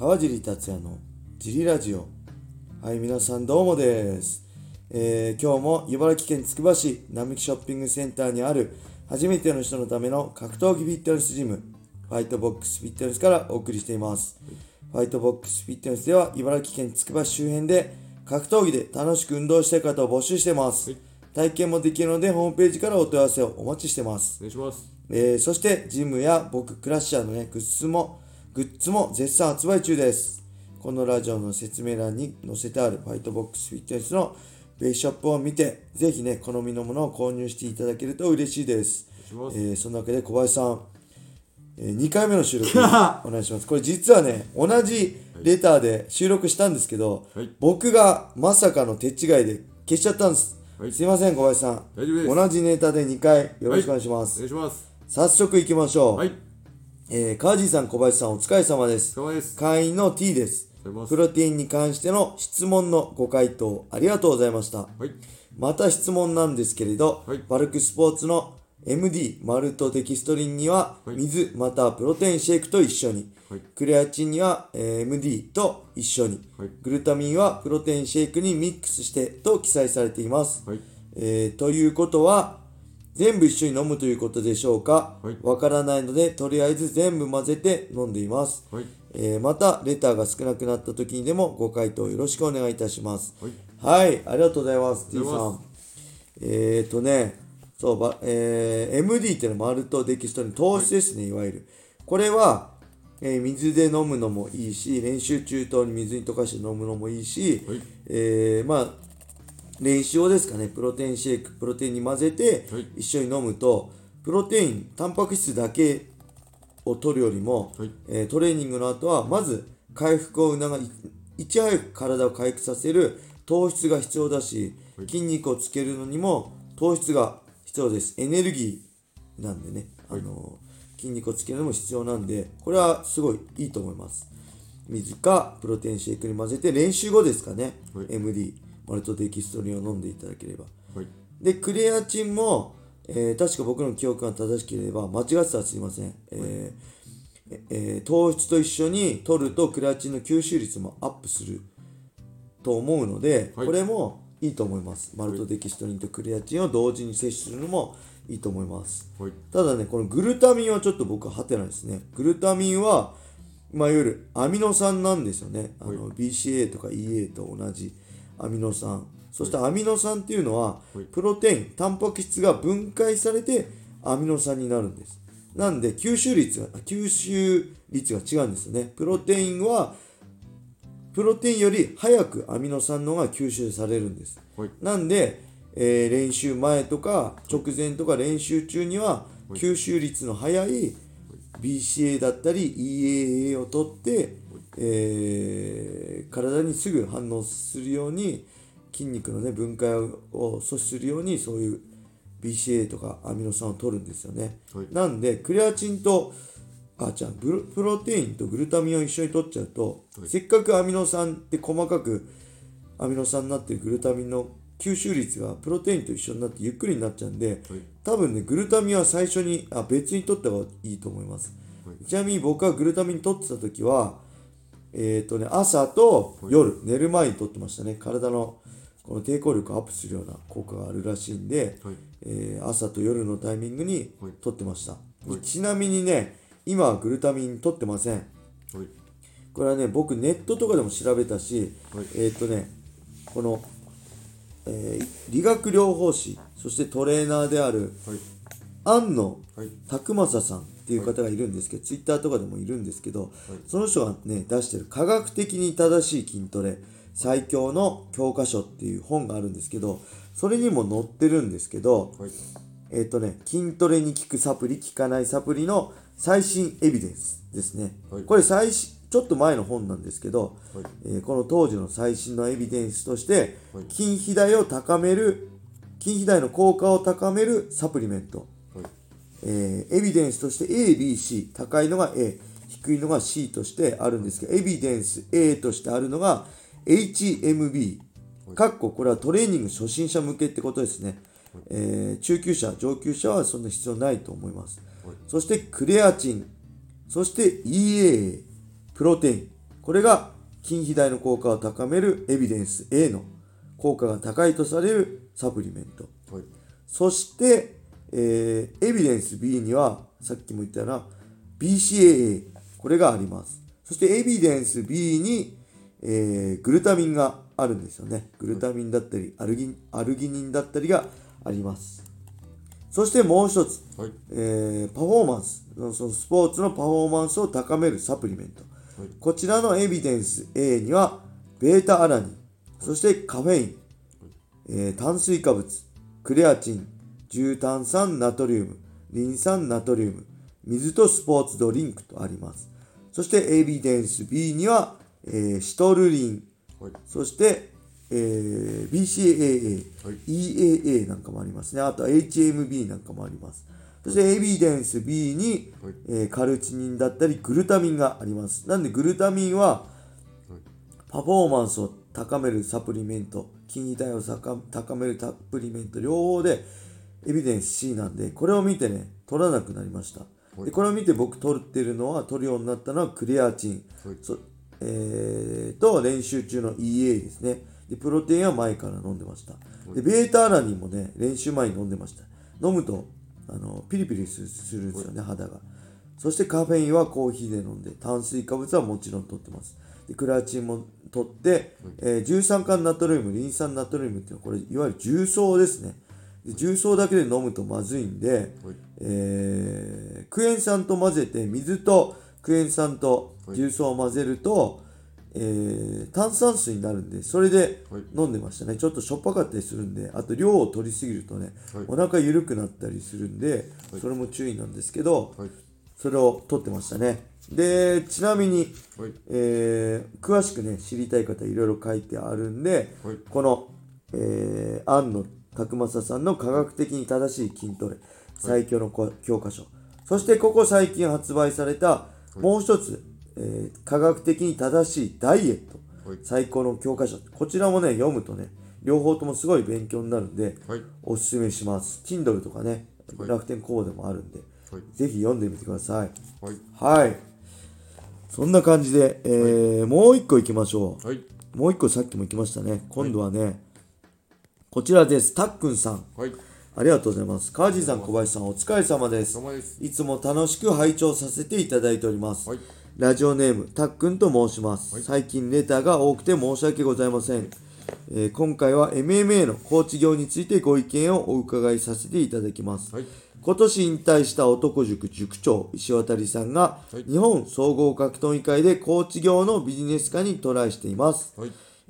川尻達也のジリラジオ。はい皆さんどうもです、えー今日も茨城県つくば市並木ショッピングセンターにある初めての人のための格闘技フィットネスジムファイトボックスフィットネスからお送りしています。ファイトボックスフィットネスでは茨城県つくば市周辺で格闘技で楽しく運動したい方を募集してます、体験もできるのでホームページからお問い合わせをお待ちしてます。お願いします。えーそしてジムや僕クラッシャーのねグッズもグッズも絶賛発売中です。このラジオの説明欄に載せてあるファイトボックスフィットネスのベースショップを見てぜひね好みのものを購入していただけると嬉しいです。えーそのわけで小林さん、え2回目の収録 お願いします。これ実はね同じレターで収録したんですけど、はい。僕がまさかの手違いで消しちゃったんです、はい。すいません小林さん。同じネタで2回よろしくお願いします、お願いします。早速行きましょう。はい。えー、川地さん、小林さん、お疲れ様です。お疲れ様です。会員の T ですプロテインに関しての質問のご回答ありがとうございました。はい。また質問なんですけれど、はいバルクスポーツの MD マルトデキストリンにははい水またはプロテインシェイクと一緒に、はいクレアチンには、えー MD と一緒に、はいグルタミンはプロテインシェイクにミックスしてと記載されています。はい。えーということは全部一緒に飲むということでしょうか？はい。わからないのでとりあえず全部混ぜて飲んでいます、はい。えーまたレターが少なくなった時にでもご回答よろしくお願いいたします。はい。はいありがとうございますあ T さん。えーとねそうば、えー MD っていうのはマルトデキストリン糖質ですね、いわゆる。これは、えー水で飲むのもいいし練習中等に水に溶かして飲むのもいいし、はい。えーまあ練習用ですかね。プロテインシェイクプロテインに混ぜてはい。一緒に飲むとプロテインタンパク質だけを取るよりも、はい。えートレーニングの後はまず回復を促いいち早く体を回復させる糖質が必要だし、はい。筋肉をつけるのにも糖質が必要です。エネルギーなんでね、あの筋肉をつけるのも必要なんでこれはすごいいいと思います。水かプロテインシェイクに混ぜて練習後ですかね、はい。MD マルトデキストリンを飲んでいただければ。はい。で、でクレアチンも、えー確か僕の記憶が正しければ間違ってたらすいません、えーええー糖質と一緒に取るとクレアチンの吸収率もアップする。と思うので、はい。これもいいと思います。マルトデキストリンとクレアチンを同時に摂取するのもいいと思います。はい。ただねこのグルタミンはちょっと僕はハテナですね。グルタミンはまあいわゆるアミノ酸なんですよね。あの BCA とか EA と同じアミノ酸。そしてアミノ酸っていうのははい。プロテインタンパク質が分解されてアミノ酸になるんです。なんで吸収率が吸収率が違うんですよね。プロテインはプロテインより早くアミノ酸の方が吸収されるんです。はい。なんで、えー練習前とか直前とか練習中には吸収率の速い BCA だったり EAA を取って、えー体にすぐ反応するように筋肉の、ね、分解を阻止するようにそういう BCA とかアミノ酸を取るんですよね。はいなんでクレアチンとあじゃあプロテインとグルタミンを一緒に取っちゃうと、はいせっかくアミノ酸って細かくアミノ酸になってるグルタミンの吸収率がプロテインと一緒になってゆっくりになっちゃうんではい。多分ねグルタミンは最初にあ別に取った方がいいと思います、はいちなみに僕はグルタミン取ってた時はえっ、とね朝と夜、寝る前に取ってましたね体のこの抵抗力をアップするような効果があるらしいんで、はい。えー朝と夜のタイミングにはい取ってました、はいちなみにね今はグルタミン取ってませんはい。これはね僕ネットとかでも調べたし、はいえーっとねこの、えー理学療法士そしてトレーナーであるはい。安野はい。拓正さんっていう方がいるんですけど、ツイッターとかでもいるんですけど、その人がね出してる「科学的に正しい筋トレ最強の教科書」っていう本があるんですけどそれにも載ってるんですけど、はい。えっ、とね、筋トレに効くサプリ、効かないサプリの最新エビデンスですね。はいこれ最新、ちょっと前の本なんですけど、はいえーこの当時の最新のエビデンスとして、はい筋肥大を高める、筋肥大の効果を高めるサプリメント。はい。えーエビデンスとして A、B、C、高いのが A、低いのが C としてあるんですけど、エビデンス A としてあるのが HMB、かっここれはトレーニング初心者向けってことですね。えー中級者、上級者はそんな必要ないと思います。はいそしてクレアチン、そして EAA、プロテイン。ここれが筋肥大の効果を高めるエビデンス A の効果が高いとされるサプリメント。はいそして、えーエビデンス B には、さっきも言ったような BCAA、これがあります。そしてエビデンス B に、えーグルタミンがあるんですよね。グルタミンだったり、アルギアルギニンだったりがあります。そしてもう一つ、はい。えーパフォーマンス、そのスポーツのパフォーマンスを高めるサプリメント。はい。こちらのエビデンス A には、ベータアラニン、そしてカフェイン、えー炭水化物、クレアチン、重炭酸ナトリウム、リン酸ナトリウム、水とスポーツドリンクとあります。そしてエビデンス B には、えーシトルリン、はいそして、えー BCAA、はい EAA なんかもありますね。あと HMB なんかもあります。そしてエビデンス B に、はいえーカルチニンだったりグルタミンがあります。なんでグルタミンはパフォーマンスを高めるサプリメント、筋肥大を高めるサプリメント両方でエビデンス C なんで、これを見てね、取らなくなりました。でこれを見て僕取ってるのは、取るようになったのはクレアチン、はいそえー、と練習中の EA ですね。で、プロテインは前から飲んでました。で、ベータアラニンもね、練習前に飲んでました。飲むと、あの、ピリピリするんですよね、肌が。そしてカフェインはコーヒーで飲んで、炭水化物はもちろん取ってます。で、クレアチンも取って、えー重酸化ナトリウム、リン酸ナトリウムっていうのは、これ、いわゆる重曹ですね。で重曹だけで飲むとまずいんで、はい。えークエン酸と混ぜて水とクエン酸と重曹を混ぜると、えー炭酸水になるんでそれではい。飲んでましたね。ちょっとしょっぱかったりするんであと量を取りすぎるとね、はい。お腹緩くなったりするんで、それも注意なんですけど、はい。それを取ってましたね。でちなみに、はい。えー詳しくね知りたい方いろいろ書いてあるんで、はい。この、えー、庵野拓正さんの科学的に正しい筋トレ最強のこ教科書、そしてここ最近発売されたもう一つ、えー科学的に正しいダイエット、はい。最高の教科書。こちらもね読むとね両方ともすごい勉強になるんで、はい。おすすめします。Kindle とかねはい。楽天コードでもあるんで、はい。ぜひ読んでみてください。はい。はい。そんな感じで、えーもう一個いきましょう。はい。もう一個さっきも行きましたね。今度はね、こちらです。たっくんさん。はいありがとうございます。川地さん、小林さん、お疲れ様ですですいつも楽しく拝聴させていただいております。はいラジオネーム、たっくんと申します。最近レターが多くて申し訳ございません。えー今回は MMA のコーチ業についてご意見をお伺いさせていただきます。はい今年引退した男塾塾長石渡さんが、はい日本総合格闘技会でコーチ業のビジネス化にトライしています。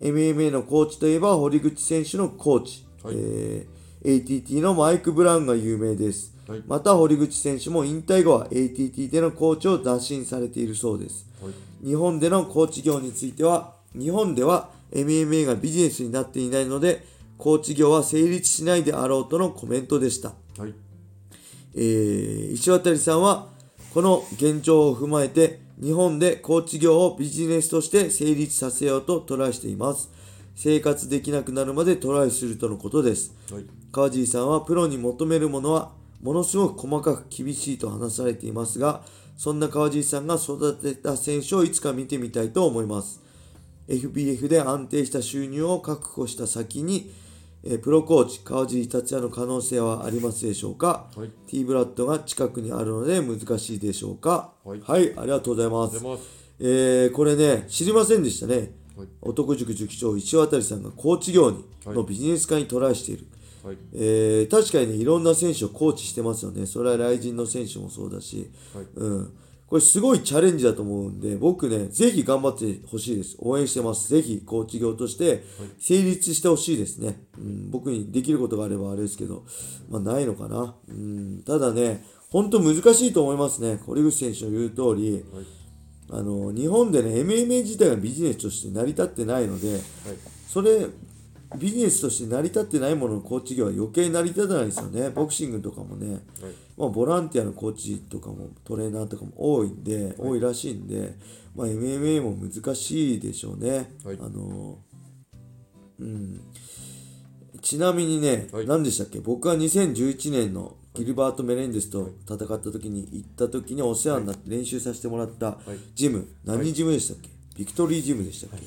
はい MMA のコーチといえば堀口選手のコーチ、はい。えー ATT のマイク・ブラウンが有名です、はい。また堀口選手も引退後は ATT でのコーチを打診されているそうです。はい。日本でのコーチ業については日本では MMA がビジネスになっていないのでコーチ業は成立しないであろうとのコメントでした。はい。えー石渡さんはこの現状を踏まえて日本でコーチ業をビジネスとして成立させようとトライしています。生活できなくなるまでトライするとのことです。はい。川尻さんはプロに求めるものはものすごく細かく厳しいと話されていますがそんな川尻さんが育てた選手をいつか見てみたいと思います。FBF で安定した収入を確保した先に、えープロコーチ川尻達也の可能性はありますでしょうか、はい。T ブラッドが近くにあるので難しいでしょうか？はい。ありがとうございます。出ます。えーこれね知りませんでしたね。はい。男塾塾長石渡さんがコーチ業にはい。のビジネス化にトライしている、はい。えー確かにねいろんな選手をコーチしてますよね。それは雷神の選手もそうだし、はい。うん、これすごいチャレンジだと思うんで僕ねぜひ頑張ってほしいです。応援してます。ぜひコーチ業として成立してほしいですね、うん、僕にできることがあればあれですけどまあないのかな、うん、ただね本当難しいと思いますね。堀口選手の言う通り、はい。あの日本でね MMA 自体がビジネスとして成り立ってないのではい。それビジネスとして成り立ってないもののコーチ業は余計成り立たないですよね。ボクシングとかもね、はいまあ、ボランティアのコーチとかもトレーナーとかも多いんで、多いらしいんで、まあ、MMA も難しいでしょうね、はい。あのうん。ちなみにね、はい。何でしたっけ？僕は2011年のギルバート・メレンデスと戦った時に行った時にお世話になって練習させてもらったい。ジム、何ジムでしたっけ、ビクトリージムでしたっけ、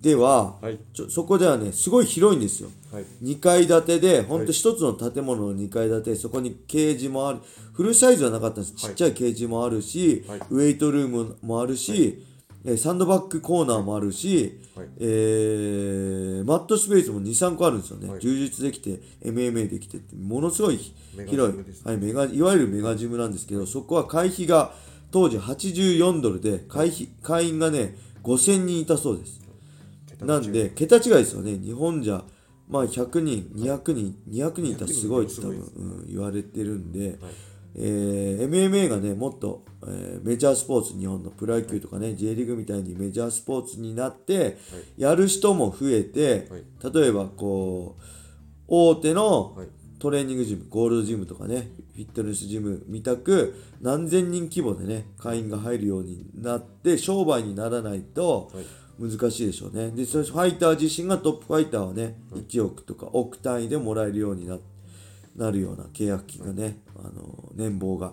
では、はい。ちょそこではねすごい広いんですよ。はい。2階建てでほんと一つの建物の2階建てそこにケージもある。フルサイズはなかったんです。ちっちゃいケージもあるし、はい。ウェイトルームもあるし、えーサンドバッグコーナーもあるし、はい。えーマットスペースも23個あるんですよね、はい。充実できて MMA できてってものすごい広いジムですはい、メガいわゆるメガジムなんですけどそこは会費が当時84ドルで会費会員がね5000人いたそうですなんで桁違いですよね。日本じゃまあ100人200人200人いたらすごいって多分、うん、言われてるんで、えー MMA がねもっと、えーメジャースポーツ日本のプロ野球とかね、J リーグみたいにメジャースポーツになって、やる人も増えて、はい。例えばこう大手のはい。トレーニングジムゴールドジムとかねフィットネスジムみたく何千人規模でね会員が入るようになって商売にならないとはい難しいでしょうね。でそれファイター自身がトップファイターはね1億とか億単位でもらえるようにななるような契約金がね、あの年俸が。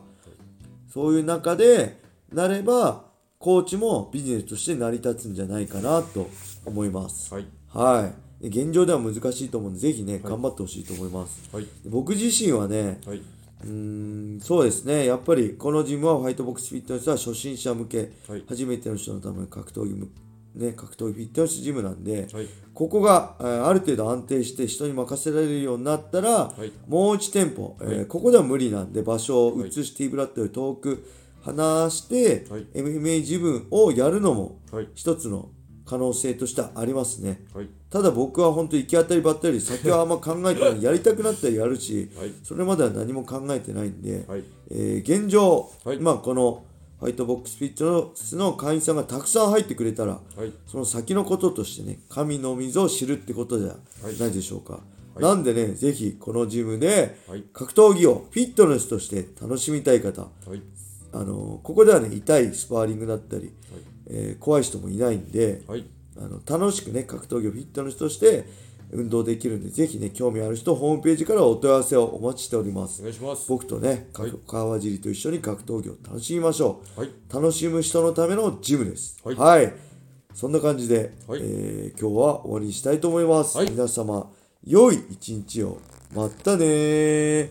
そういう中でなればコーチもビジネスとして成り立つんじゃないかなと思います。はい。はい。現状では難しいと思うんでぜひね頑張ってほしいと思います。はい。僕自身はねはい。うーんそうですね。やっぱりこのジムはファイトボックスフィットネスは初心者向け、はい。初めての人のための格闘技むね格闘技フィットネスジムなんで、はい。ここが、えーある程度安定して人に任せられるようになったら、い。もう1店舗、えーここでは無理なんで場所を移して、ティーブラッドより遠く離して、はい。MMA ジムをやるのもはい。一つの可能性としてはありますね。はい。ただ僕は本当行き当たりばったり先はあんま考えてないやりたくなったらやるし、はいそれまでは何も考えてないんで、はいえー現状、はいまあこのファイトボックスフィットネスの会員さんがたくさん入ってくれたら、はい。その先のこととしてね神の水を知るってことじゃはい。ないでしょうか、い。なんでねぜひこのジムではい。格闘技をフィットネスとして楽しみたい方はい。あのここではね痛いスパーリングだったり、えー怖い人もいないんで、はい。あの楽しくね格闘技をフィットネスとして運動できるんでぜひね興味ある人ホームページからお問い合わせをお待ちしております。お願いします。僕とね、はい。川尻と一緒に格闘技を楽しみましょう、はい。楽しむ人のためのジムです。はい。そんな感じで、はい。えー今日は終わりにしたいと思います、はい。皆様良い一日を。またねー